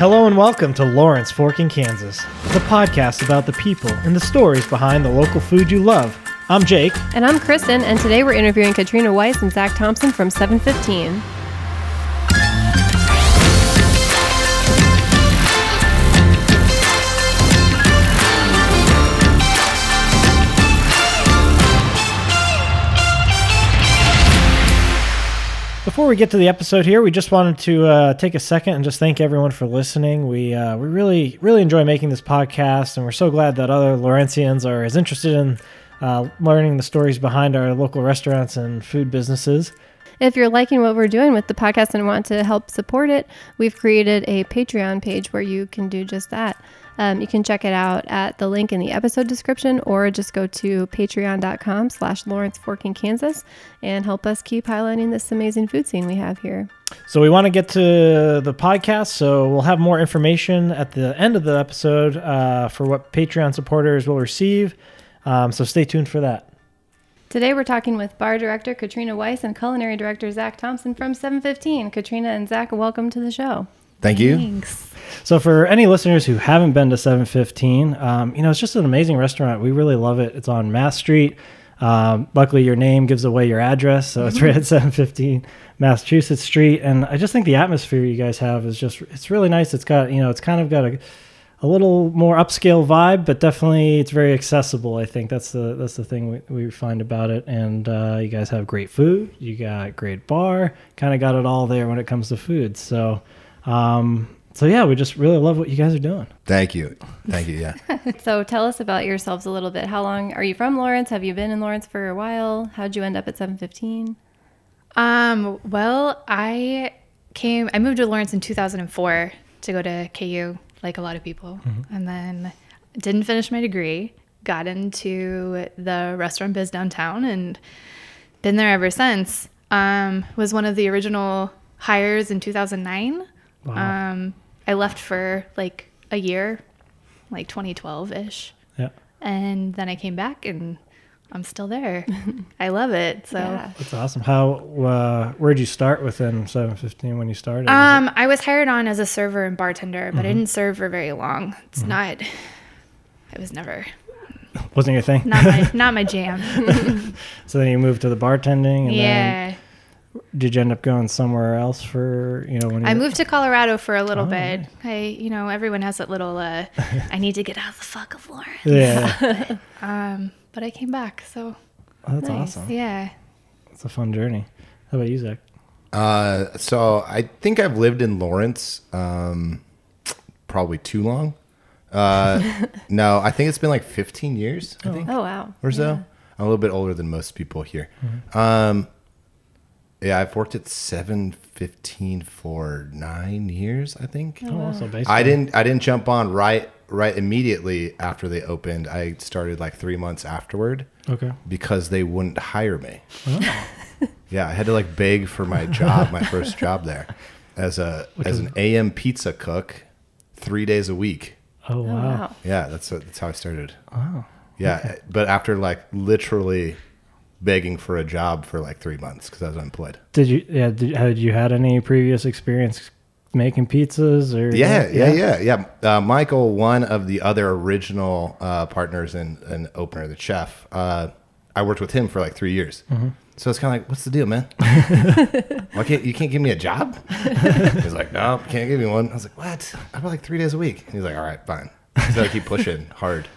Hello and welcome to Lawrence Fork in Kansas, the podcast about the people and the stories behind the local food you love. I'm Jake. And I'm Kristen, and today we're interviewing Katrina Weiss and Zach Thompson from 715. Before we get to the episode here, we just wanted to uh, take a second and just thank everyone for listening. We uh, we really really enjoy making this podcast, and we're so glad that other Lawrencians are as interested in uh, learning the stories behind our local restaurants and food businesses. If you're liking what we're doing with the podcast and want to help support it, we've created a Patreon page where you can do just that. Um, you can check it out at the link in the episode description or just go to patreon.com slash Lawrence Forking, Kansas and help us keep highlighting this amazing food scene we have here. So we want to get to the podcast, so we'll have more information at the end of the episode uh, for what Patreon supporters will receive. Um, so stay tuned for that. Today we're talking with bar director Katrina Weiss and culinary director Zach Thompson from 715. Katrina and Zach, welcome to the show. Thank you. Thanks. So for any listeners who haven't been to 715, um, you know, it's just an amazing restaurant. We really love it. It's on Mass Street. Um, luckily, your name gives away your address, so it's right at 715 Massachusetts Street. And I just think the atmosphere you guys have is just, it's really nice. It's got, you know, it's kind of got a, a little more upscale vibe, but definitely it's very accessible. I think that's the that's the thing we, we find about it. And uh, you guys have great food. You got great bar. Kind of got it all there when it comes to food. So, um, so yeah, we just really love what you guys are doing. Thank you. Thank you. Yeah. So tell us about yourselves a little bit. How long are you from Lawrence? Have you been in Lawrence for a while? How'd you end up at 715? Um, well, I came, I moved to Lawrence in 2004 to go to KU, like a lot of people, and then didn't finish my degree, got into the restaurant biz downtown, and been there ever since. Um, was one of the original hires in 2009. Wow. Um, I left for like a year, like 2012 ish. Yeah, And then I came back and I'm still there. I love it. So, Yeah. that's awesome. How uh, where'd you start within 715 when you started? Was um, I was hired on as a server and bartender, but I Mm-hmm. didn't serve for very long. It's not. It was never wasn't your thing? not my not my jam. so then you moved to the bartending, and then yeah, did you end up going somewhere else for you know when you I moved to Colorado for a little Oh, bit. I, you know, everyone has that little. Uh, I need to get out of the fuck of Lawrence. Yeah, Um, but I came back, so Oh, that's Nice. awesome. yeah. It's a fun journey. How about you, Zach? Uh, so I think I've lived in Lawrence um, probably too long. Uh, no, I think it's been like 15 years. I think Oh, wow. or so. I'm a little bit older than most people here. Um, yeah, I've worked at 715 for nine years. I think. Oh, also baseball. I didn't. I didn't jump on right right immediately after they opened. I started like three months afterward. Okay. because they wouldn't hire me. Oh. yeah, I had to like beg for my job, my first job there, as a as an AM pizza cook, three days a week. Oh Oh, wow. wow. Yeah, that's that's how I started. Wow. Yeah, but after like literally begging for a job for like three months because I was unemployed. Did you? Yeah. Did, had you had any previous experience making pizzas or? Yeah, yeah, yeah, yeah. Uh, Michael, one of the other original uh, partners and, an opener, the chef, uh, I worked with him for like three years. So it's kind of like, what's the deal, man? Why can't you can't give me a job? He's like, no, can't give me one. I was like, what? I work like three days a week. And he's like, all right, fine. So I keep pushing hard.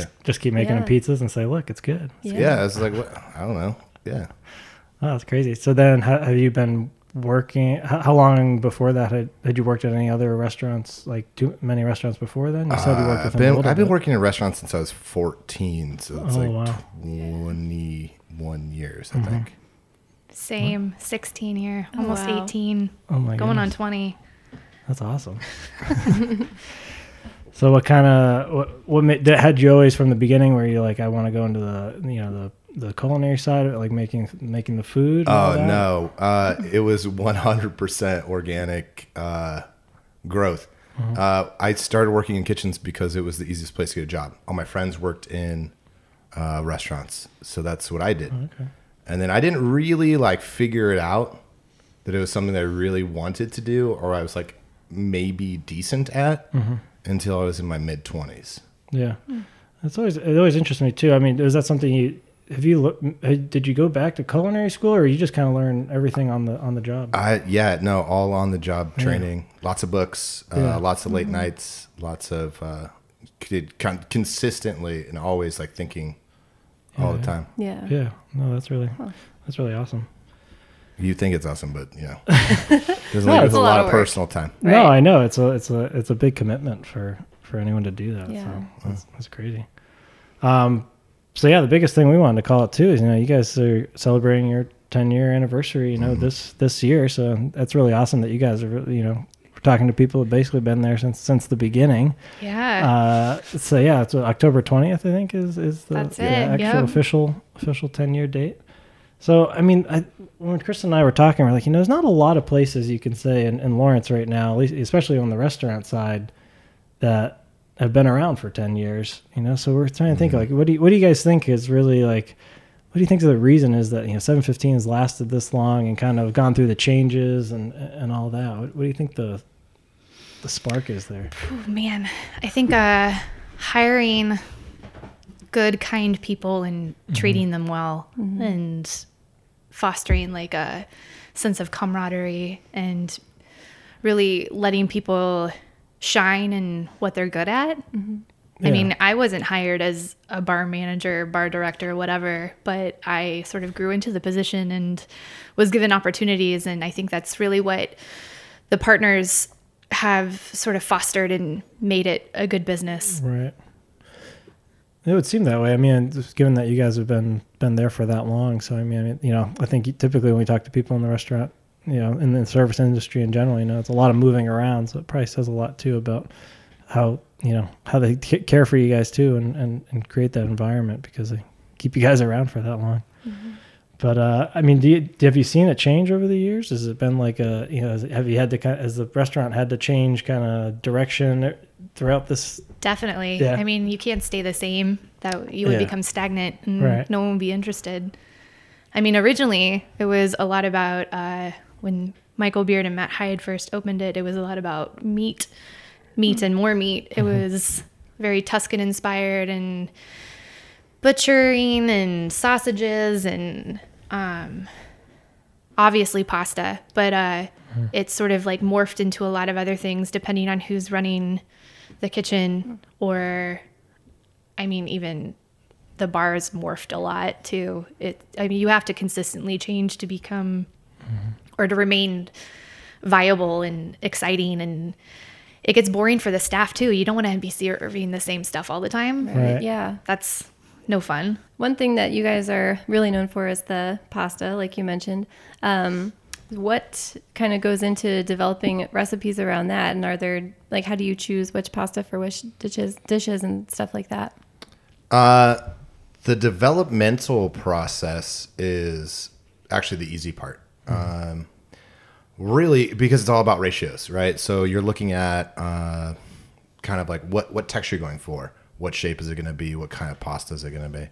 Yeah, Just keep making them pizzas and say, look, it's good. yeah. I was like, what? I don't know. Yeah. Oh, that's crazy. So then, ha- have you been working? How, how long before that had, had you worked at any other restaurants? Like too many restaurants before then? You said you worked Uh, with I've been, little I've been bit. working in restaurants since I was 14. So it's Oh, like wow. 21 years, I Mm-hmm. think. Same, 16 here, Oh, almost wow. 18, Oh my going on 20. That's awesome. so what kind of what what made, that had you always from the beginning where you like I want to go into the you know the the culinary side of it, like making making the food? Oh no, uh, it was 100% organic uh, growth. Uh, I started working in kitchens because it was the easiest place to get a job. All my friends worked in uh, restaurants, so that's what I did. Okay. And then I didn't really like figure it out that it was something that I really wanted to do, or I was like maybe decent at until I was in my mid twenties. Yeah, that's always it. Always interests me too. I mean, is that something you have you look? Did you go back to culinary school, or you just kind of learn everything on the on the job? I yeah no all on the job training. Lots of books, uh, Yeah. lots of late nights, lots of uh, did con- consistently and always like thinking all Yeah, the time. Yeah. Yeah, no, that's really that's really awesome. You think it's awesome, but you know, there's, No, like, it's a a lot lot of of work. personal time. No, Right. I know it's a it's a it's a big commitment for for anyone to do that. Yeah. So that's, that's crazy. Um, so yeah, the biggest thing we wanted to call it too is you know you guys are celebrating your 10 year anniversary. You know this this year, so that's really awesome that you guys are really, you know talking to people who've basically been there since since the beginning. Yeah. Uh, so yeah, it's October 20th, I think is is the, That's the it, actual yep. official official 10 year date. So I mean, I, when Chris and I were talking, we're like, you know, there's not a lot of places you can say in, in Lawrence right now, at least especially on the restaurant side, that have been around for 10 years. You know, so we're trying to think mm-hmm. like, what do you, what do you guys think is really like? What do you think the reason is that you know 715 has lasted this long and kind of gone through the changes and and all that? What, what do you think the the spark is there? Oh, man, I think uh, hiring good, kind people and mm-hmm. treating them well mm-hmm. and fostering like a sense of camaraderie and really letting people shine in what they're good at. Mm-hmm. I Yeah. mean, I wasn't hired as a bar manager, bar director, whatever, but I sort of grew into the position and was given opportunities. And I think that's really what the partners have sort of fostered and made it a good business. Right. It would seem that way. I mean, given that you guys have been been there for that long, so I mean, you know, I think typically when we talk to people in the restaurant, you know, in the service industry in general, you know, it's a lot of moving around, so it probably says a lot too about how you know how they care for you guys too, and and and create that environment because they keep you guys around for that long. But uh, I mean, do you, have you seen it change over the years? Has it been like a you know? has Have you had to kind has the restaurant had to change kind of direction throughout this Definitely. Yeah. I mean, you can't stay the same. That you would Yeah. become stagnant and Right. no one would be interested. I mean, originally it was a lot about uh, when Michael Beard and Matt Hyde first opened it. It was a lot about meat, meat and more meat. It was very Tuscan inspired and butchering and sausages and um, obviously pasta, but uh, it's sort of like morphed into a lot of other things depending on who's running the kitchen or, I mean, even the bars morphed a lot too. It, I mean, you have to consistently change to become or to remain viable and exciting and it gets boring for the staff too. You don't want to be serving the same stuff all the time. Right. Yeah. That's no fun. One thing that you guys are really known for is the pasta, like you mentioned. Um, what kind of goes into developing recipes around that? And are there like how do you choose which pasta for which dishes, dishes and stuff like that? Uh, the developmental process is actually the easy part. Um, really, because it's all about ratios, right? So you're looking at uh, kind of like what what texture you're going for, what shape is it going to be, what kind of pasta is it going to be,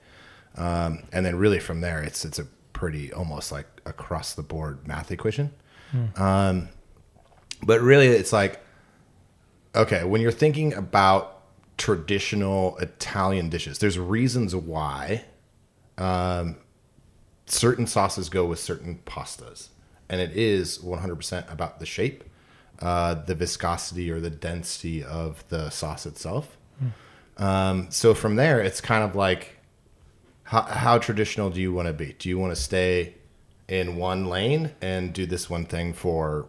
um, and then really from there, it's it's a pretty almost like across the board math equation. Um, but really, it's like okay, when you're thinking about traditional Italian dishes, there's reasons why um, certain sauces go with certain pastas. And it is 100% about the shape, uh, the viscosity or the density of the sauce itself. Um, so from there, it's kind of like how, how traditional do you want to be? Do you want to stay in one lane and do this one thing for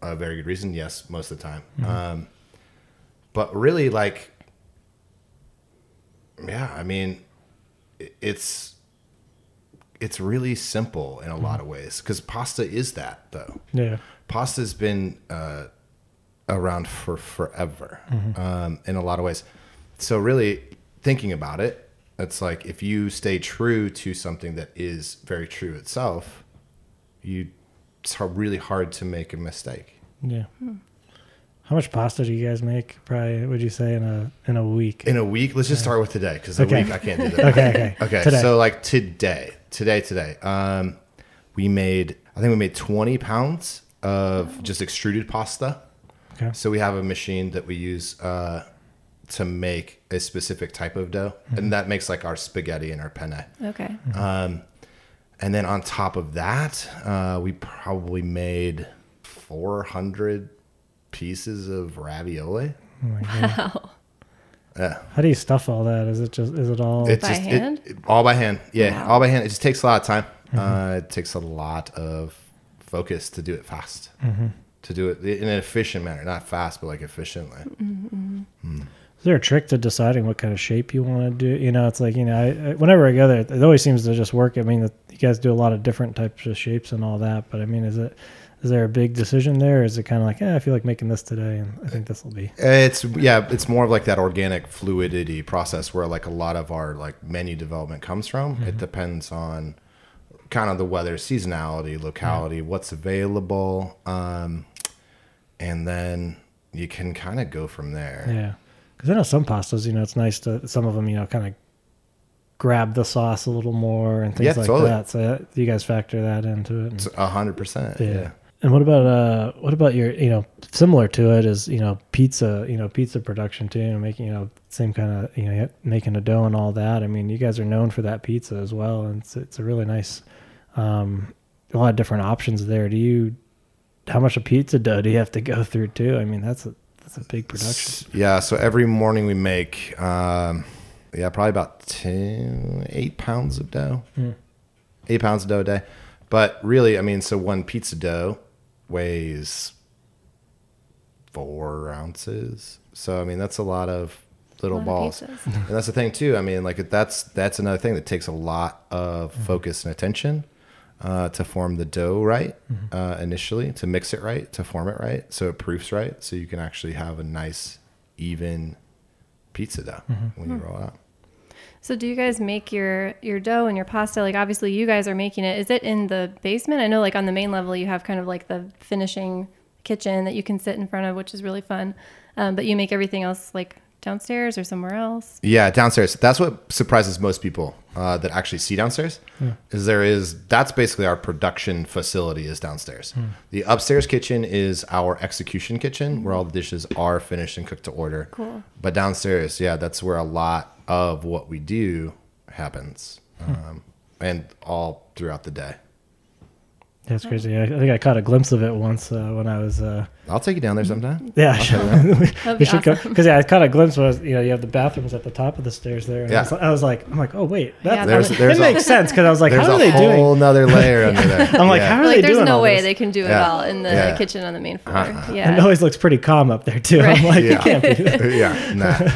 a very good reason? Yes, most of the time. Um, but really, like, yeah, I mean, it's it's really simple in a lot of ways because pasta is that though. Yeah. Pasta's been uh, around for forever um, in a lot of ways. So really, thinking about it, it's like if you stay true to something that is very true itself, you it's really hard to make a mistake. Yeah. How much pasta do you guys make? Probably, would you say in a in a week? In a week, let's just start with today because a week I can't do that. Okay, okay, Okay, Today. so like today, today, today, um, we made. I think we made twenty pounds of just extruded pasta. Okay. So we have a machine that we use uh, to make a specific type of dough, and that makes like our spaghetti and our penne. Okay. Um, and then on top of that, uh, we probably made 400 pieces of ravioli. Wow. Yeah. How do you stuff all that? Is it just is it all? It's By just hand? It, it- all by hand. Yeah, Wow. all by hand. It just takes a lot of time. Uh, it takes a lot of focus to do it fast. To do it in an efficient manner, not fast, but like efficiently. Is there a trick to deciding what kind of shape you want to do? You know, it's like you know, I, I, whenever I go there, it always seems to just work. I mean, you guys do a lot of different types of shapes and all that, but I mean, is it is there a big decision there? Is it kind of like, eh, I feel like making this today, and I think this will be. It's yeah, it's more of like that organic fluidity process where like a lot of our like menu development comes from. It depends on kind of the weather, seasonality, locality, what's available, um, and then you can kind of go from there. Yeah, because I know some pastas, you know, it's nice to some of them, you know, kind of grab the sauce a little more and things Yeah, like totally. that. So you guys factor that into it. a hundred percent. yeah. Yeah. And what about uh what about your you know similar to it is you know pizza you know pizza production too and making you know same kind of you know making a dough and all that I mean you guys are known for that pizza as well and it's it's a really nice um a lot of different options there do you how much of pizza dough do you have to go through too I mean that's a that's a big production Yeah. So every morning we make, um, yeah, probably about 10, eight pounds of dough, eight pounds of dough a day. But really, I mean, so one pizza dough weighs four ounces. So, I mean, that's a lot of little lot balls. pizzas. and that's the thing too. I mean, like that's, that's another thing that takes a lot of focus and attention. Uh, to form the dough right uh, initially, to mix it right, to form it right, so it proofs right, so you can actually have a nice, even pizza dough when you roll it out. So do you guys make your your dough and your pasta? Like obviously you guys are making it. Is it in the basement? I know like on the main level you have kind of like the finishing kitchen that you can sit in front of, which is really fun. Um, but you make everything else like downstairs or somewhere else. Yeah, downstairs. That's what surprises most people uh, that actually see downstairs. Is there is that's basically our production facility is downstairs. The upstairs kitchen is our execution kitchen where all the dishes are finished and cooked to order. Cool. But downstairs, yeah, that's where a lot of what we do happens, um, and all throughout the day. That's crazy I, I think I caught a glimpse of it once uh, when I was uh, I'll take you down there sometime. Yeah, That'd we be should go awesome. because yeah, I caught a glimpse. Was you know you have the bathrooms at the top of the stairs there. And I, Yeah. was, I was like, I'm like, oh wait, that's, Yeah, There's- I there's it a- makes sense because I was like, how are they doing? There's a whole nother layer under there. I'm like, Yeah. how are Like they there's doing There's no all way this? they can do it Yeah. all in the Yeah. kitchen on the main floor. And Yeah. it always looks pretty calm up there too. I'm like, Yeah. you can't be there. yeah, nah.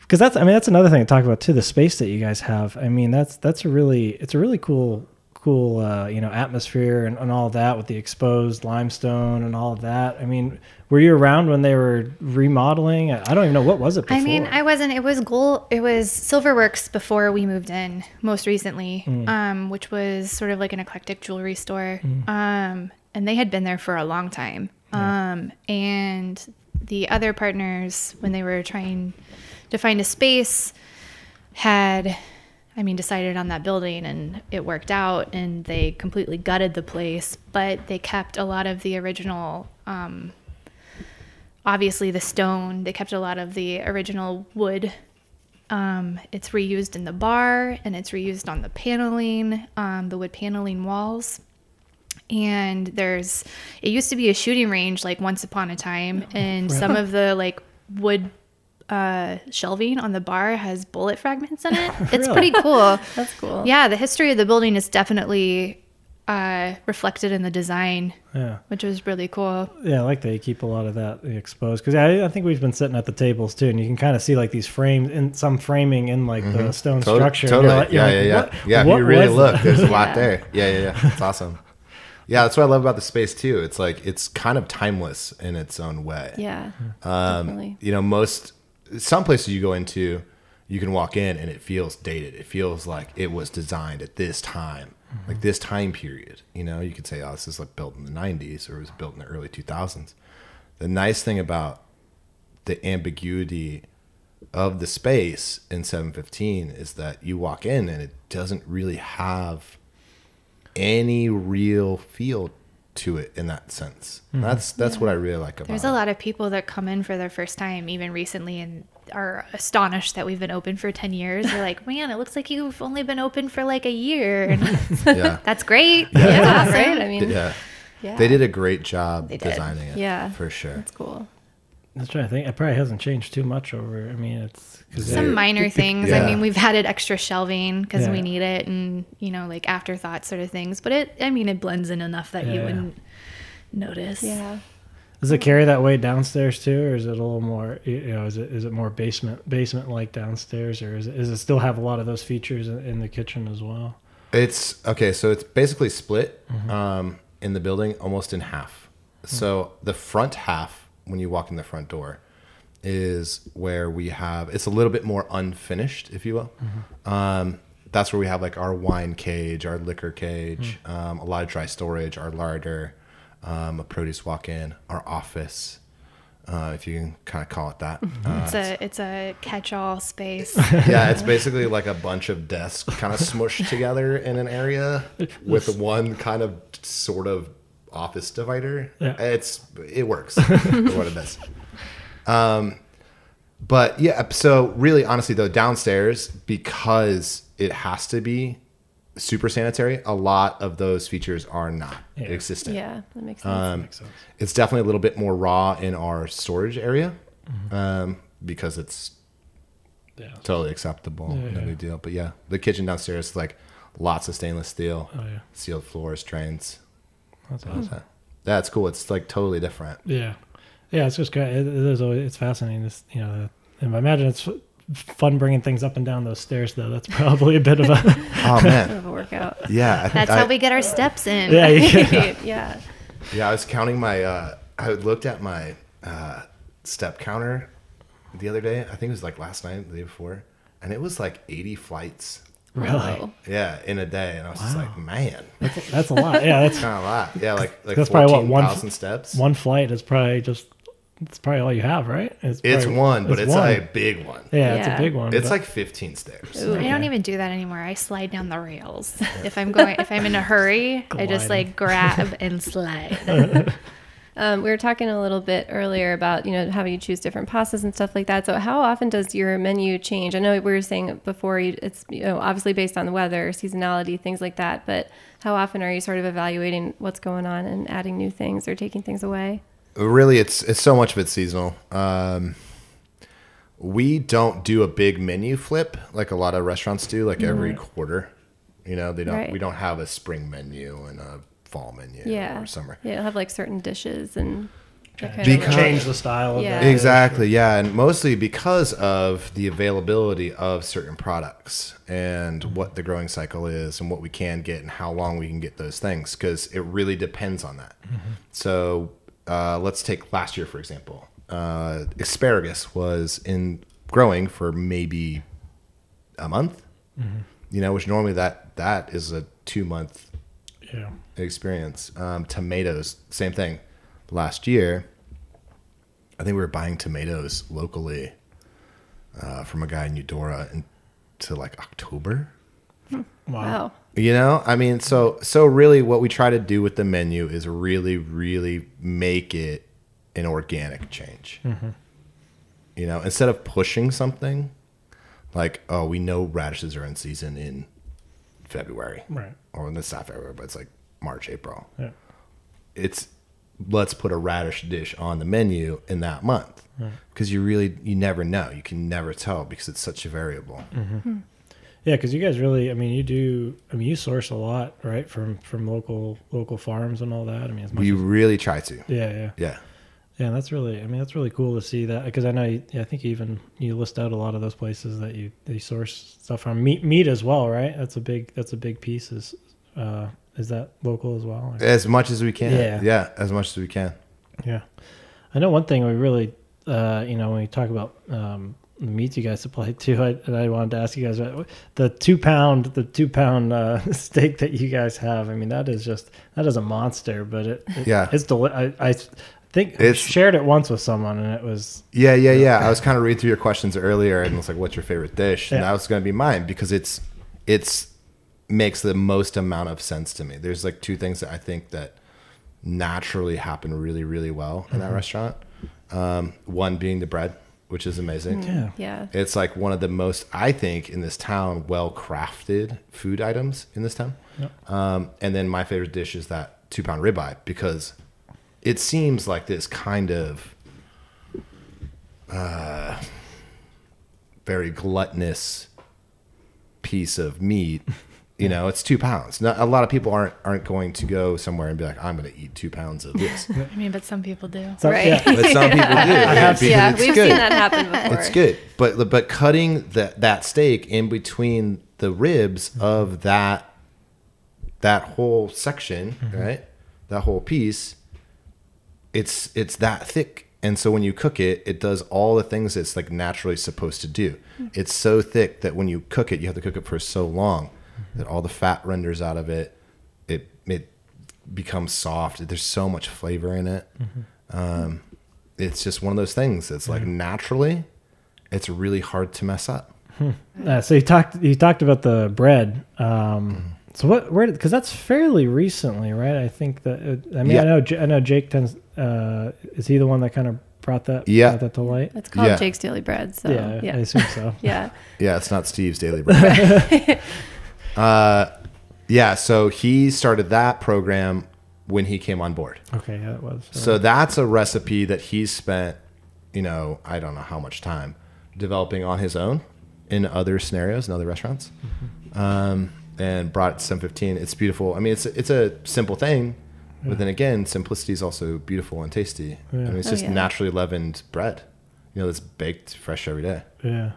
because that's I mean that's another thing to talk about too. The space that you guys have. I mean that's that's a really it's a really cool cool uh, you know atmosphere and, and all that with the exposed limestone and all of that. I mean, were you around when they were remodeling? I I don't even know what was it. Before? I mean, I wasn't. It was gold. It was Silverworks before we moved in, most recently, um, which was sort of like an eclectic jewelry store. Um, and they had been there for a long time. Um, and the other partners, when they were trying to find a space, had, I mean, decided on that building, and it worked out. And they completely gutted the place, but they kept a lot of the original. Um, obviously the stone they kept a lot of the original wood um, it's reused in the bar and it's reused on the paneling um, the wood paneling walls and there's it used to be a shooting range like once upon a time and some of the like wood uh, shelving on the bar has bullet fragments in it it's Really? pretty cool That's cool. yeah the history of the building is definitely uh, reflected in the design yeah. which was really cool Yeah, I like that you keep a lot of that exposed because I, I think we've been sitting at the tables too, and you can kind of see like these frames and some framing in like the stone Tot- structure. Totally. you're like- you're yeah, like, yeah, yeah. what- yeah, if what you really look, that? there's a lot Yeah. there. Yeah, yeah, yeah. It's awesome. Yeah, that's what I love about the space too. It's like it's kind of timeless in its own way. Yeah. Um, definitely. you know, most some places you go into, you can walk in and it feels dated. It feels like it was designed at this time, mm-hmm. like this time period. You know, you could say, "Oh, this is like built in the '90s or it was built in the early 2000s." The nice thing about the ambiguity of the space in 715 is that you walk in and it doesn't really have any real feel to it in that sense. Mm-hmm. That's that's what I really like about it. There's it. a lot of people that come in for their first time, even recently, and are astonished that we've been open for 10 years. They're like, man, it looks like you've only been open for like a year. And Yeah. that's great. Yeah. That's awesome. right? I mean, yeah. yeah. They did a great job designing it. Yeah. For sure. That's cool. I was trying to think. It probably hasn't changed too much over. I mean, it's cause Some they- minor things. Yeah. I mean, we've added extra shelving because Yeah. we need it and, you know, like afterthought sort of things. But it, I mean, it blends in enough that Yeah. you wouldn't notice. Yeah. Does it carry that way downstairs too, or is it a little more? You know, is it is it more basement basement like downstairs, or is it, is it still have a lot of those features in, in the kitchen as well? It's okay. So it's basically split Mm-hmm. um, in the building almost in half. So the front half, when you walk in the front door, is where we have. It's a little bit more unfinished, if you will. Mm-hmm. Um, that's where we have like our wine cage, our liquor cage, Mm. um, a lot of dry storage, our larder, um, a produce walk-in, our office, uh, if you can kind of call it that. Uh, It's a it's a catch-all space. yeah, it's basically like a bunch of desks kind of smushed together in an area with one kind of sort of office divider. Yeah. It's it works for what it is. Um, but yeah, so really, honestly, though, downstairs because it has to be super sanitary, a lot of those features are not Yeah. existent. Yeah. That makes sense. Um, Makes sense. it's definitely a little bit more raw in our storage area um, because it's Yeah. totally acceptable. Yeah, no yeah. big deal. But yeah, the kitchen downstairs is like lots of stainless steel, Oh yeah. sealed floors, drains. That's awesome. That's cool. It's like totally different. Yeah, yeah. It's just great. It, it is always it's fascinating. This you know, and I imagine it's fun bringing things up and down those stairs though. That's probably a bit of a Oh man, of a workout. yeah. I, That's I, how we get our steps in. yeah. You yeah. Yeah, I was counting my. Uh, I looked at my uh, step counter the other day. I think it was like last night, the day before, and it was like 80 flights. Really. Wow. Yeah, in a day, and I was just like, man, That's, that's a lot. Yeah, that's kind of a lot. Yeah, like like That's probably what, one- 14,000 steps. one flight is probably just it's probably all you have, right? It's probably- one, but it's, one. a big one. yeah, it's a big one. It's but- like 15 stairs. Ooh. I don't even do that anymore. I slide down the rails. If I'm going, if I'm in a hurry, I just like grab and slide. Um, we were talking a little bit earlier about you know how you choose different pastas and stuff like that. So how often does your menu change? I know we were saying before you, it's you know obviously based on the weather, seasonality, things like that. But how often are you sort of evaluating what's going on and adding new things or taking things away? Really, it's it's so much of it seasonal. Um, we don't do a big menu flip like a lot of restaurants do, like every quarter. You know, they don't. Right. We don't have a spring menu and a fall menu Yeah, or summer. Yeah, you'll have like certain dishes and that kind Because- of change the style of Yeah. that. Exactly, yeah, and mostly because of the availability of certain products and what the growing cycle is and what we can get and how long we can get those things because it really depends on that. So uh, let's take last year for example. Uh, asparagus was in growing for maybe a month, you know, which normally that that is a two month Yeah. experience. Um, tomatoes, same thing. Last year, I think we were buying tomatoes locally uh, from a guy in Eudora until like October. Wow. wow. You know, I mean, so so really, what we try to do with the menu is really, really make it an organic change. You know, instead of pushing something like, oh, we know radishes are in season in February, Right. or in the not February, but it's like March, April. Yeah. it's let's put a radish dish on the menu in that month because you really you never know you can never tell because it's such a variable mm-hmm. Yeah, because you guys really, I mean, you do. I mean, you source a lot, right, from from local local farms and all that. I mean, as much. we as, really try to yeah, yeah, yeah yeah. That's really. I mean, that's really cool to see that because I know. You, I think even you list out a lot of those places that you they source stuff from. Meat, meat as well, right? That's a big. That's a big piece. Is uh, is that local as well? or- as much as we can Yeah. yeah as much as we can Yeah, I know one thing we really, uh, you know, when we talk about um, the meats you guys supply too, I, and I wanted to ask you guys about the two pound, the two pound uh, steak that you guys have. I mean, that is just that is a monster, but it, it- Yeah. it's deli- I, I think I It's- shared it once with someone, and it was yeah yeah yeah i was kind of reading through your questions earlier and it's like what's your favorite dish and Yeah. that was going to be mine because it's it's makes the most amount of sense to me there's like two things that i think that naturally happen really, really well in that restaurant. Um, one being the bread, which is amazing. Yeah. Yeah. It's like one of the most, I think, in this town, well crafted food items in this town. Um, and then my favorite dish is that two pound ribeye because it seems like this kind of uh, very gluttonous piece of meat. You know, it's two pounds. Not, a lot of people aren't aren't going to go somewhere and be like, "I'm going to eat two pounds of this." I mean, but some people do. So, Right. yeah. but some people do. Yeah, because yeah, we've good. seen that happen before. It's good, but but cutting that that steak in between the ribs of that that whole section, right? That whole piece, it's it's that thick, and so when you cook it, it does all the things it's like naturally supposed to do. It's so thick that when you cook it, you have to cook it for so long that all the fat renders out of it. It it becomes soft. There's so much flavor in it. Um, it's just one of those things. It's like naturally, it's really hard to mess up. Uh, so you talked you talked about the bread. Um, so what where because that's fairly recently, right? I think that it, I mean Yeah. I know J- I know Jake tends. Uh, is he the one that kind of brought that Yeah. brought that to light? It's called Yeah. Jake's Daily Bread. So yeah, yeah. I assume so. Yeah. Yeah, it's not Steve's daily bread. uh, yeah, so he started that program when he came on board. Okay, yeah, it was. So that's a recipe that he spent, you know, I don't know how much time developing on his own in other scenarios in other restaurants, um, and brought it to 715. It's beautiful. I mean, it's a, it's a simple thing, but then again, simplicity is also beautiful and tasty. I mean, it's Oh, just yeah. naturally leavened bread, you know, that's baked fresh every day. yeah.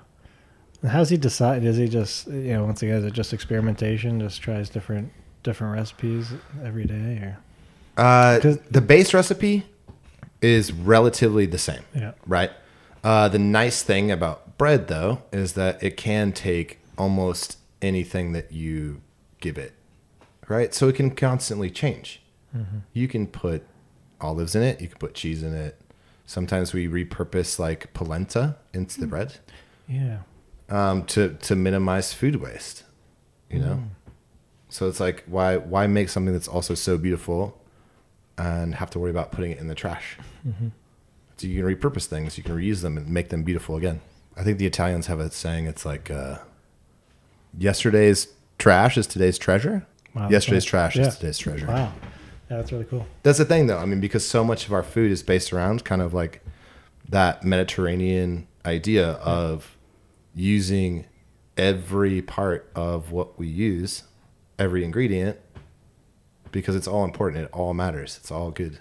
How's he decide? Does he just you know once again is it just experimentation? Just tries different different recipes every day or Uh, 'Cause- the base recipe is relatively the same, yeah right? Uh, the nice thing about bread, though, is that it can take almost anything that you give it, right? So it can constantly change. You can put olives in it, you can put cheese in it. Sometimes we repurpose like polenta into the bread yeah um, to to minimize food waste. You know, so it's like why why make something that's also so beautiful and have to worry about putting it in the trash? So you can repurpose things, you can reuse them and make them beautiful again. I think the Italians have a saying. It's like uh, yesterday's trash is today's treasure. Wow, yesterday's that's- trash yeah. is today's treasure. wow yeah that's really cool That's the thing, though. I mean, because so much of our food is based around kind of like that Mediterranean idea of using every part of what we use, every ingredient, because it's all important. It all matters. It's all good.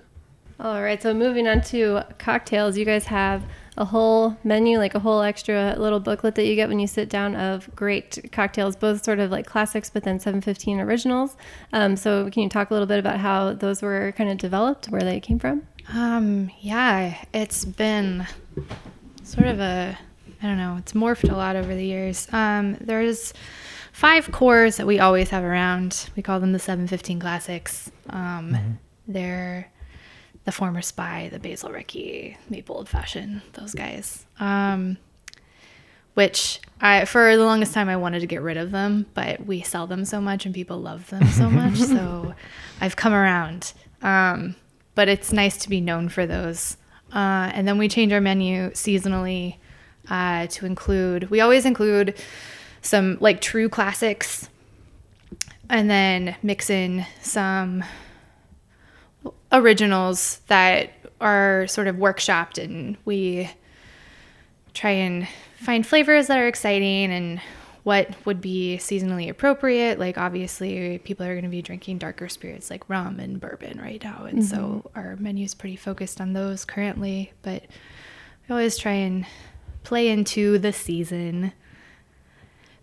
All right, so moving on to cocktails, you guys have a whole menu, like a whole extra little booklet that you get when you sit down of great cocktails, both sort of like classics, but then 715 originals. Um, so, can you talk a little bit about how those were kind of developed, where they came from? Um, yeah, it's been sort of a, I don't know, it's morphed a lot over the years. Um, there's five cores that we always have around. We call them the 715 classics. Um, They're the former spy, the Basil Rickey, Maple Old Fashioned, those guys. Um, which I, for the longest time, I wanted to get rid of them, but we sell them so much and people love them so much. so I've come around. Um, but it's nice to be known for those. Uh, and then we change our menu seasonally uh, to include, we always include some like true classics and then mix in some originals that are sort of workshopped and we try and find flavors that are exciting and what would be seasonally appropriate. Like obviously people are going to be drinking darker spirits like rum and bourbon right now. And so mm-hmm. our menu is pretty focused on those currently, but we always try and play into the season.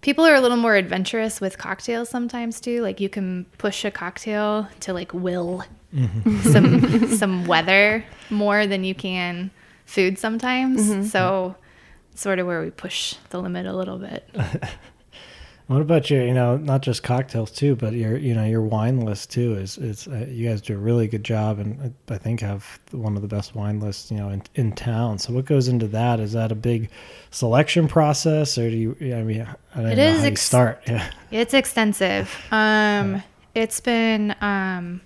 People are a little more adventurous with cocktails sometimes too. Like you can push a cocktail to like will mm-hmm. some some weather more than you can food sometimes. Mm-hmm. So sort of where we push the limit a little bit. What about your, you know, not just cocktails too, but your, you know, your wine list too is, is uh, you guys do a really good job, and I think have one of the best wine lists, you know, in, in town. So what goes into that? Is that a big selection process, or do you? I mean, I don't It know is how you start. Yeah, It's extensive. Um, it's been um,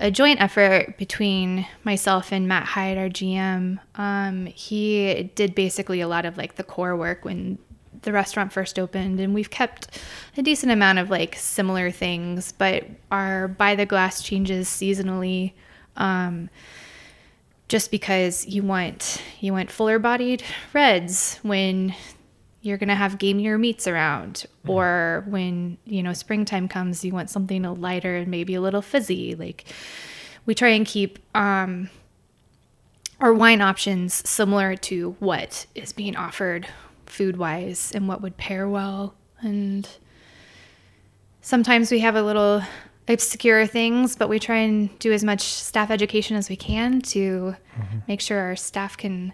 a joint effort between myself and Matt Hyde, our GM. Um, he did basically a lot of like the core work when the restaurant first opened, and we've kept a decent amount of like similar things, but our by the glass changes seasonally. Um, just because you want you want fuller bodied reds when you're going to have gamier meats around or when you know springtime comes you want something a lighter and maybe a little fizzy like we try and keep um, our wine options similar to what is being offered food wise and what would pair well and sometimes we have a little obscure things but we try and do as much staff education as we can to make sure our staff can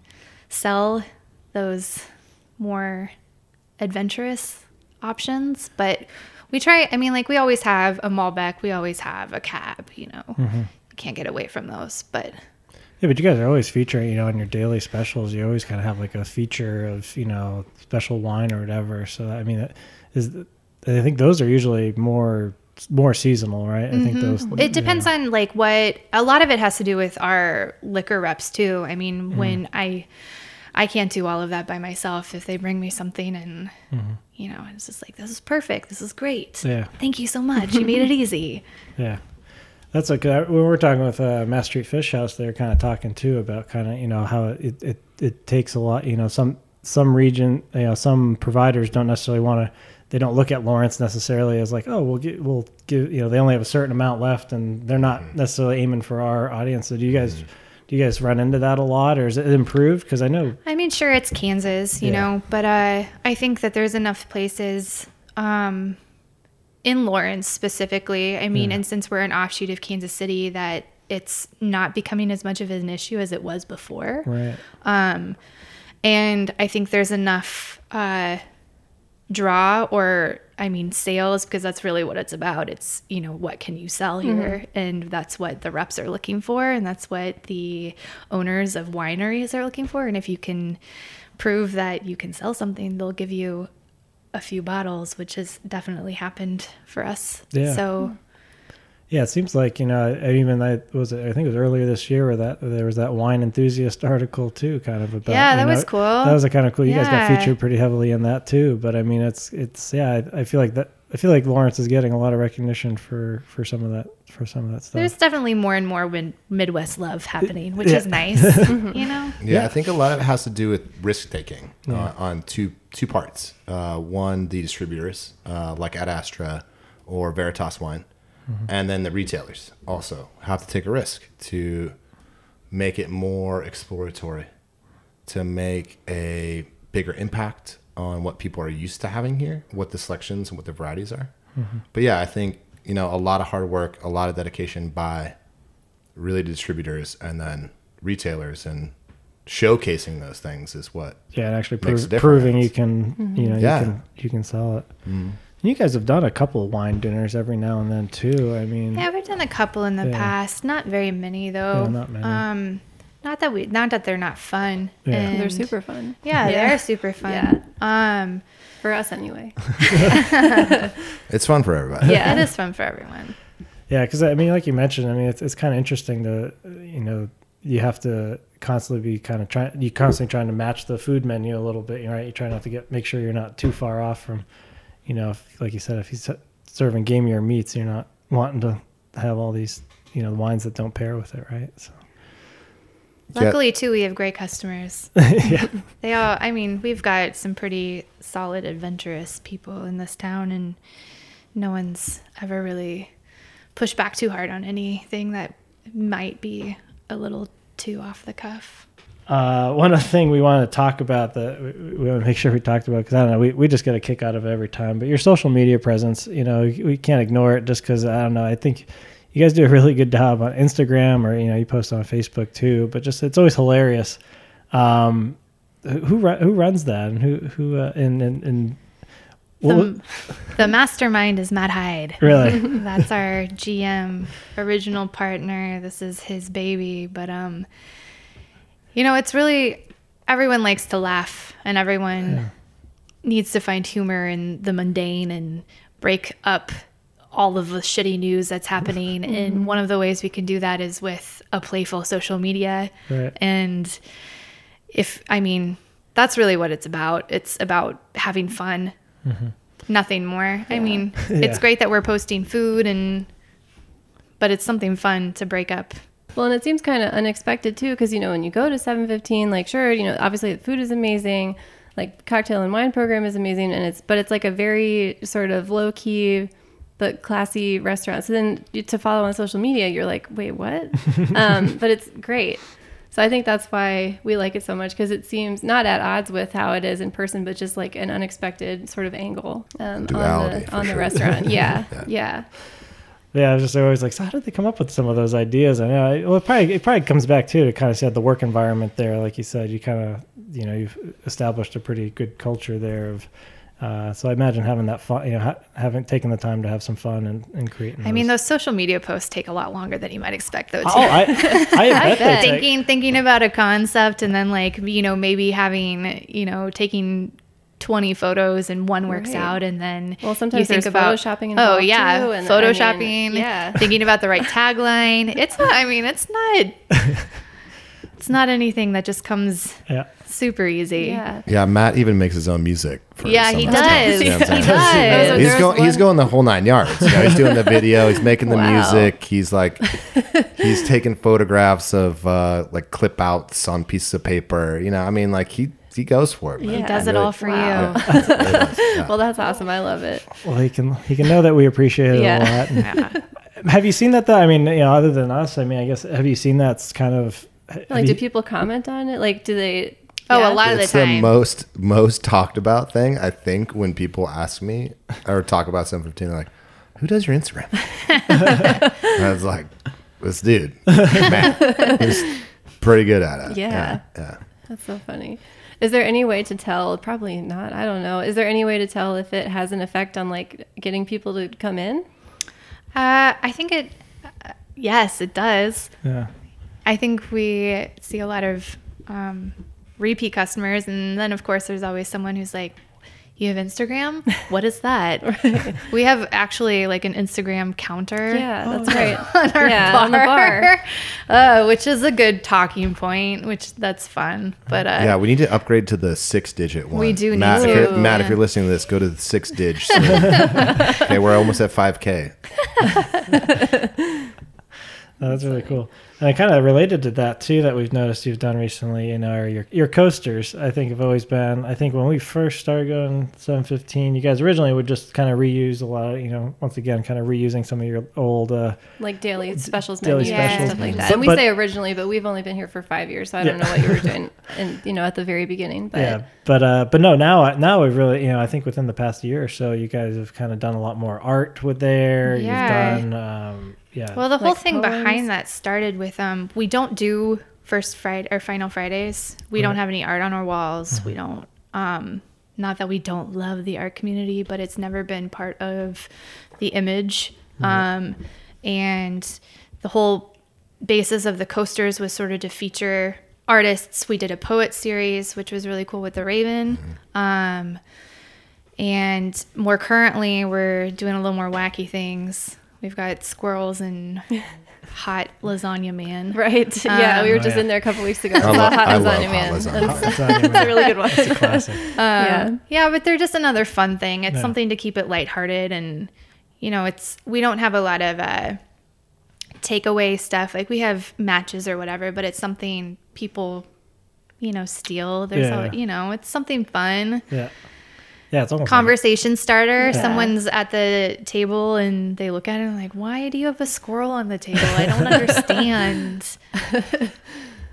sell those more adventurous options. But we try, I mean, like we always have a Malbec, we always have a cab, you know, Mm-hmm. can't get away from those. But Yeah, but you guys are always featuring, you know, in your daily specials. You always kind of have like a feature of, you know, special wine or whatever. So I mean, that is I think those are usually more more seasonal, right? I think those. it depends on like what a lot of it has to do with our liquor reps too. I mean, Mm-hmm. when I I can't do all of that by myself. If they bring me something and you know, it's just like this is perfect. This is great. Mm-hmm. Yeah. Thank you so much. You made it easy. Yeah. That's like uh, when we're talking with uh, Mass Street Fish House, they're kind of talking too about kind of you know how it, it it takes a lot. You know, some some region, you know, some providers don't necessarily want to. They don't look at Lawrence necessarily as like, oh, we'll get, we'll give, you know, they only have a certain amount left, and they're not necessarily aiming for our audience. So, do you guys, do you guys run into that a lot, or is it improved? Because I know, I mean, sure, it's Kansas, you Yeah. know, but uh, I think that there's enough places um, in Lawrence specifically. I mean, and since we're an offshoot of Kansas City, that it's not becoming as much of an issue as it was before. right? Um, and I think there's enough uh, draw or I mean sales because that's really what it's about. It's you know what can you sell here, and that's what the reps are looking for, and that's what the owners of wineries are looking for. And if you can prove that you can sell something, they'll give you a few bottles, which has definitely happened for us. Yeah. So Yeah, it seems like you know. I Even I was I think it was earlier this year where that there was that wine enthusiast article too, kind of about. Yeah, you that know, was cool. That was a kind of cool. You guys got featured pretty heavily in that too. But I mean, it's it's yeah. I, I feel like that. I feel like Lawrence is getting a lot of recognition for for some of that for some of that stuff. there's definitely more and more Midwest love happening, which Yeah. is nice. you know. Yeah, Yeah. I think a lot of it has to do with risk taking uh, on two two parts. Uh, one, the distributors uh, like Ad Astra or Veritas Wine, and then the retailers also have to take a risk to make it more exploratory, to make a bigger impact on what people are used to having here, what the selections and what the varieties are. But yeah, I think you know a lot of hard work, a lot of dedication by really distributors and then retailers and showcasing those things is what yeah, and actually makes a proving you can you know Yeah. you can you can sell it. You guys have done a couple of wine dinners every now and then too. I mean, Yeah, we've done a couple in the Yeah. past. Not very many though. Yeah, not many. Um, not that we, not that they're not fun. Yeah. and- They're super fun. Yeah, Yeah. they're super fun. Um, For us, anyway. it's fun for everybody. yeah, it is fun for everyone. Yeah, because I mean, like you mentioned, I mean, it's it's kind of interesting to, you know, you have to constantly be kind of trying, you constantly trying to match the food menu a little bit, you know, right? You try not to get, make sure you're not too far off from, you know, if, like you said, if he's serving gamier meats, you're not wanting to have all these, you know, wines that don't pair with it, right? So, Yeah. Luckily, too, we have great customers. yeah, They all, I mean, we've got some pretty solid, adventurous people in this town, and no one's ever really pushed back too hard on anything that might be a little too off the cuff. Uh, one other thing we want to talk about that we, we want to make sure we talked about because I don't know we, we just get a kick out of every time. But your social media presence, you know, we can't ignore it just because I don't know. I think you guys do a really good job on Instagram or you know you post on Facebook too. But just it's always hilarious. Um, who who runs that and who who uh, and and, and The, the mastermind is Matt Hyde. really That's our GM, original partner. This is his baby, but um, you know, it's really everyone likes to laugh, and everyone needs to find humor in the mundane and break up all of the shitty news that's happening. And one of the ways we can do that is with a playful social media. Right. And if, I mean, that's really what it's about. It's about having fun, nothing more. I mean, it's Mm-hmm. Great that we're posting food and, but it's something fun to break up. Well, and it seems kind of unexpected too, because you know when you go to 715, like sure, you know obviously the food is amazing, like cocktail and wine program is amazing, and it's but it's like a very sort of low key but classy restaurant. So then to follow on social media, you're like, wait, what? um, but it's great. So I think that's why we like it so much because it seems not at odds with how it is in person, but just like an unexpected sort of angle um, Duality, on the on the sure. restaurant. Yeah, Yeah. yeah. Yeah, I was just always like, so how did they come up with some of those ideas? I know. Well, it probably it probably comes back too to kind of see the work environment there. Like you said, you kind of you know you've established a pretty good culture there of. Uh, so I imagine having that fun, you know, ha- having taken the time to have some fun and, and creating. I mean, those social media posts take a lot longer than you might expect, though. Too. Oh, I, I bet, they bet. take- thinking thinking about a concept and then like you know maybe having you know taking 20 photos and one works Right. out and then Well, sometimes you think there's about photoshopping oh yeah too, and I photoshopping mean, yeah. thinking about the right tagline it's not i mean it's not it's not anything that just comes Yeah. super easy Yeah. Yeah, Matt even makes his own music. For Yeah, he of his does. songs, you know He does. He's going. He's going the whole nine yards. You know, he's doing the video. He's making the Wow. music. He's like, he's taking photographs of uh, like clip outs on pieces of paper. You know, I mean, like he he goes for it. Man. he Yeah. does it all for Wow. you Really yeah. Well, that's awesome. I love it. Well, he can he can know that we appreciate it Yeah. a lot. And have you seen that though? I mean, you know, other than us, I mean, I guess have you seen that's kind of have Like, you- do people comment on it? Like, do they? oh yeah. a lot of the it's the most most talked about thing I think when people ask me or talk about 715 they're like who does your Instagram and I was like this dude man he's pretty good at it Yeah. yeah That's so funny. Is there any way to tell? Probably not. I don't know. Is there any way to tell if it has an effect on like getting people to come in? uh, i think it uh, yes it does yeah. I think we see a lot of um, repeat customers, and then of course there's always someone who's like, "You have Instagram? What is that?" We have actually like an Instagram counter. Yeah, that's right. On our yeah, bar, on the bar. Uh, which is a good talking point. Which that's fun, but uh, yeah we need to upgrade to the six digit one We do need Matt, if to, you're, Matt if you're listening to this go to the six dig soon. okay we're almost at 5k No, that's really cool. And I kind of related to that too, that we've noticed you've done recently, you know, are your your coasters. I think have always been. I think when we first started going 715, you guys originally would just kind of reuse a lot of, you know, once again, kind of reusing some of your old. uh Like daily specials daily menus specials. stuff like that. But- and we but- say originally, but we've only been here for five years, so I don't Yeah. know what you were doing, and you know, at the very beginning. But yeah, but uh, but no, now now we've really, you know, I think within the past year or so, you guys have kind of done a lot more art with there. Yeah. You've done, um, yeah. Well, the whole Like thing poems? behind that started with um, we don't do first Friday or final Fridays. We don't have any art on our walls. We don't. Um, not that we don't love the art community, but it's never been part of the image. Um, and the whole basis of the coasters was sort of to feature artists. We did a poet series, which was really cool with the Raven. Um, and more currently, we're doing a little more wacky things. We've got squirrels and hot lasagna man. right, yeah, we were Oh, just yeah. in there a couple weeks ago. I love- Hot I love Lasagna hot Man. lasagna. That's, That's that's a really good one. It's a classic. yeah, Yeah, but they're just another fun thing. It's Yeah. something to keep it lighthearted, and you know, it's we don't have a lot of uh, takeaway stuff. Like we have matches or whatever, but it's something people, you know, steal. There's, Yeah. a, you know, it's something fun. Yeah, yeah, it's almost like- conversation starter. Yeah. Someone's at the table and they look at it and like, why do you have a squirrel on the table? I don't understand.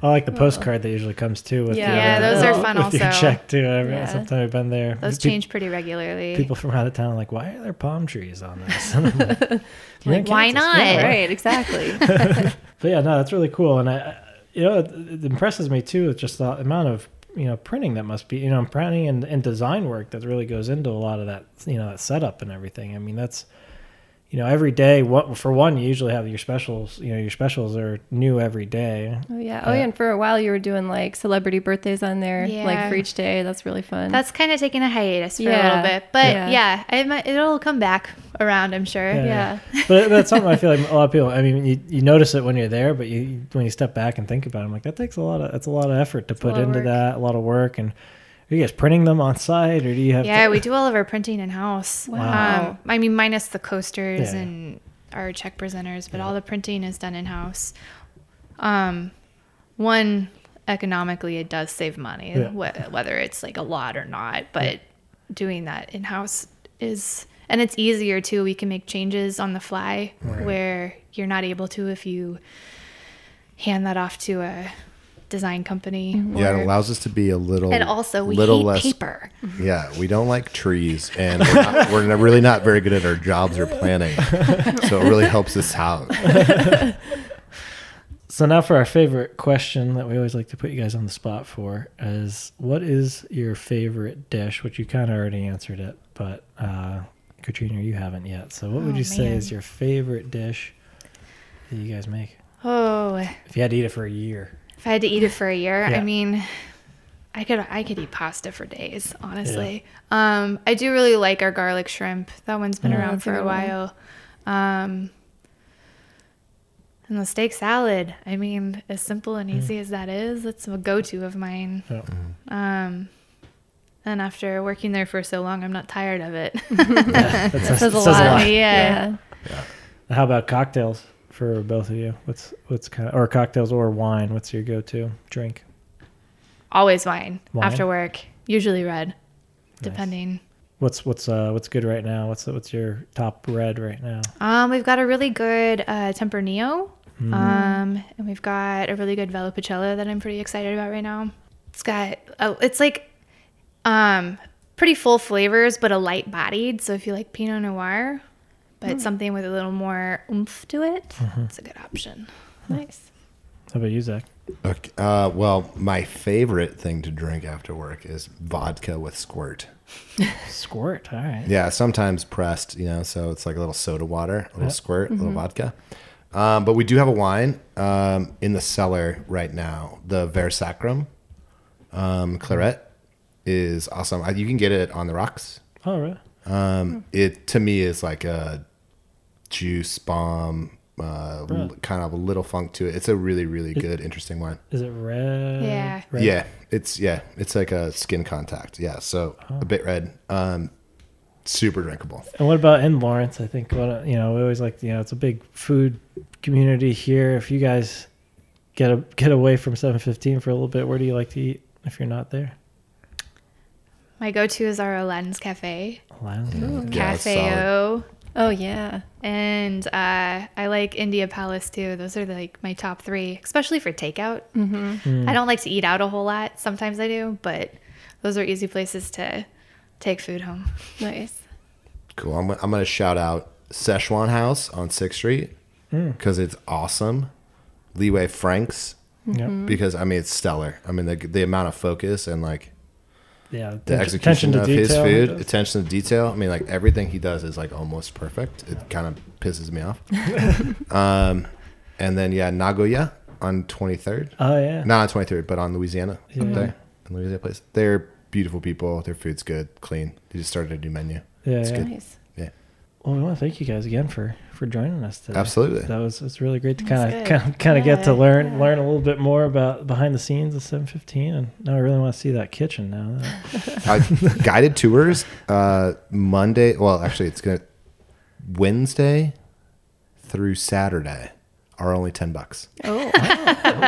I like the postcard that usually comes too. With Yeah. your, Yeah, those are with fun Your also. check too. Every, Yeah. Sometime I've been there. Those Pe- change pretty regularly. People from out of town are like, why are there palm trees on this? And I'm like, why not? Yeah. right, exactly. But yeah, no, that's really cool, and I, I- you know, it, it impresses me too with just the amount of you know printing that must be, you know, printing and, and design work that really goes into a lot of that, you know, that setup and everything. I mean, that's, you know, every day. What for one, you usually have your specials. You know, your specials are new every day. Oh yeah. Oh Yeah. yeah. And for a while you were doing like celebrity birthdays on there, Yeah. like for each day. That's really fun. That's kind of taking a hiatus for a little bit, but Yeah. yeah, it might, it'll come back around. I'm sure. yeah. but that's something I feel like a lot of people. I mean, you, you notice it when you're there, but you when you step back and think about it, I'm like that takes a lot of that's a lot of effort to a put into work. that, a lot of work. And are you guys printing them on site, or do you have? Yeah, to, we do all of our printing in house. Wow. Um, I mean, minus the coasters Yeah. and our check presenters, but all the printing is done in house. Um, one economically, it does save money, Yeah. wh- whether it's like a lot or not. But doing that in house is, and it's easier too. We can make changes on the fly where you're not able to if you hand that off to a design company. Yeah, or- it allows us to be a little and also we little hate less paper. Yeah, we don't like trees, and we're, not, we're really not very good at our jobs or planning. So it really helps us out. So now for our favorite question that we always like to put you guys on the spot for is what is your favorite dish? Which you kind of already answered it, but uh, Katrina, you haven't yet. So what would Oh, you say is your favorite dish that you guys make? Oh, If you had to eat it for a year, If I had to eat it for a year, Yeah. I mean, I could I could eat pasta for days, honestly. Um, I do really like our garlic shrimp. That one's been Yeah, around for a while. Um, and the steak salad. I mean, as simple and easy as that is, that's a go-to of mine. Yeah. Um, and after working there for so long, I'm not tired of it. that says, says a says lot. Yeah. How about cocktails for both of you? What's what's kind of or cocktails or wine? What's your go-to drink? Always wine, Wine? after work. Usually red, depending. What's what's uh what's good right now? What's what's your top red right now? Um, we've got a really good uh, Tempranillo. Mm-hmm. Um, and we've got a really good Valpolicella that I'm pretty excited about right now. It's got, uh, it's like, um, pretty full flavors, but a light bodied. So if you like Pinot Noir, but something with a little more oomph to it, Mm-hmm. it's a good option. Nice. How about you, Zach? Okay, uh, well, my favorite thing to drink after work is vodka with squirt. Squirt. All right. Yeah, sometimes pressed, you know, so it's like a little soda water, a little Yeah. squirt, a little vodka. Um, but we do have a wine um, in the cellar right now. The Versacrum um, Claret is awesome. I, you can get it on the rocks. All right. Um, it to me is like a juice bomb, uh, Right. kind of a little funk to it. It's a really, really good, interesting wine. Is it red? Yeah. Red? Yeah, it's yeah, it's like a skin contact. Yeah, so Oh. a bit red, um, super drinkable. And what about in Lawrence? I think what uh, you know, we always like you know, it's a big food community here. If you guys get a get away from 715 for a little bit, where do you like to eat if you're not there? My go to is our Aladdin's Cafe, Aladdin's. Yeah, Cafe solid. O. Oh yeah. And uh, I like India Palace too. Those are like my top three, especially for takeout. Mm. I don't like to eat out a whole lot. Sometimes I do, but those are easy places to take food home. Nice. Cool. I'm, I'm gonna shout out Szechuan House on Sixth Street Mm. because it's awesome. Leeway Franks Yep. because I mean it's stellar. I mean the the amount of focus and like Yeah. the attention execution to of his food, attention to detail. I mean like everything he does is like almost perfect. It kind of pisses me off. um, and then yeah, Nagoya on 23rd. Oh yeah. Not on 23rd, but on Louisiana Yeah. up there. In Louisiana place. They're beautiful people. Their food's good, clean. They just started a new menu. Yeah. It's yeah. good. Nice. Yeah. Well, we want to thank you guys again for for joining us today. Absolutely. That was it's really great to kind of kind of, kind get to learn yeah. learn a little bit more about behind the scenes of 715, and now I really want to see that kitchen now. uh, guided tours uh, Monday. Well, actually, it's gonna Wednesday through Saturday are only ten bucks. Oh,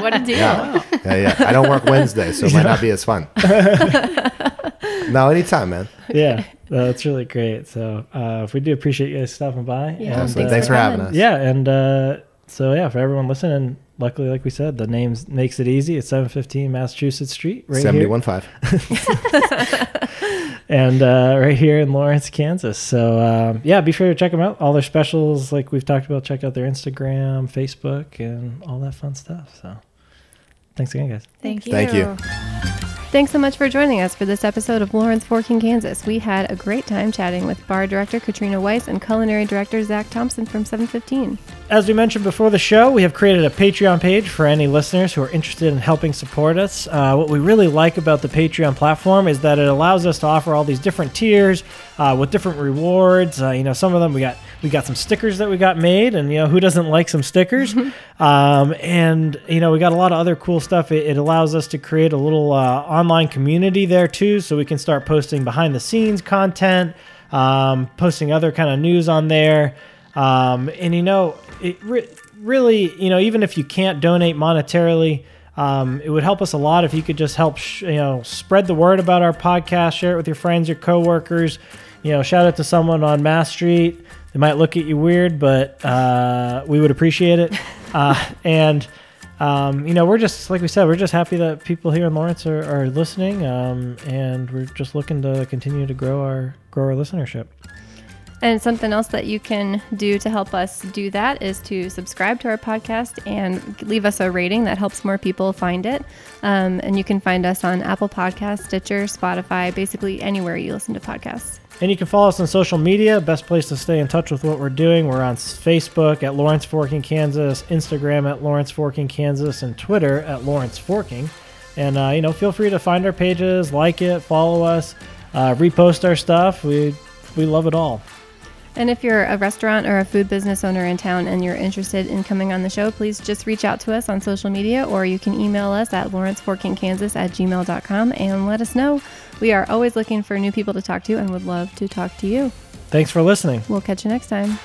what a deal. Yeah, yeah, yeah. I don't work Wednesday, so it might not be as fun. no, anytime, man. yeah, that's really great. So uh, we do appreciate you guys stopping by. Yeah, and, Absolutely. uh, Thanks for having us. Yeah, and uh, so yeah, for everyone listening, luckily, like we said, the names makes it easy. It's 715 Massachusetts Street, right here. Seventy-one five. and uh, right here in Lawrence, Kansas. So um, yeah, be sure to check them out. All their specials, like we've talked about, check out their Instagram, Facebook, and all that fun stuff. So thanks again, guys. Thank you. Thank you. Thanks so much for joining us for this episode of Lawrence Forking, Kansas. We had a great time chatting with bar director Katrina Weiss and culinary director Zach Thompson from 715. As we mentioned before the show, we have created a Patreon page for any listeners who are interested in helping support us. Uh, what we really like about the Patreon platform is that it allows us to offer all these different tiers uh, with different rewards. Uh, you know, some of them we got we got some stickers that we got made, and you know who doesn't like some stickers? um, and you know we got a lot of other cool stuff. It, it allows us to create a little online community there too, so we can start posting behind the scenes content, um, posting other kind of news on there. Um, and you know, it re- really, you know, even if you can't donate monetarily, um, it would help us a lot if you could just help, sh- you know, spread the word about our podcast, share it with your friends, your coworkers. You know, shout out to someone on Mass Street. They might look at you weird, but uh, we would appreciate it. Uh, and um, you know, we're just like we said, we're just happy that people here in Lawrence are, are listening, um, and we're just looking to continue to grow our grow our listenership. And something else that you can do to help us do that is to subscribe to our podcast and leave us a rating that helps more people find it. Um, and you can find us on Apple Podcasts, Stitcher, Spotify, basically anywhere you listen to podcasts. And you can follow us on social media. Best place to stay in touch with what we're doing. We're on Facebook at Lawrence Forking, Kansas, Instagram at Lawrence Forking, Kansas, and Twitter at Lawrence Forking. And uh, you know, feel free to find our pages, like it, follow us, uh, repost our stuff. We we love it all. And if you're a restaurant or a food business owner in town and you're interested in coming on the show, please just reach out to us on social media or you can email us at lawrenceforkingkansas at gmail.com and let us know. We are always looking for new people to talk to and would love to talk to you. Thanks for listening. We'll catch you next time.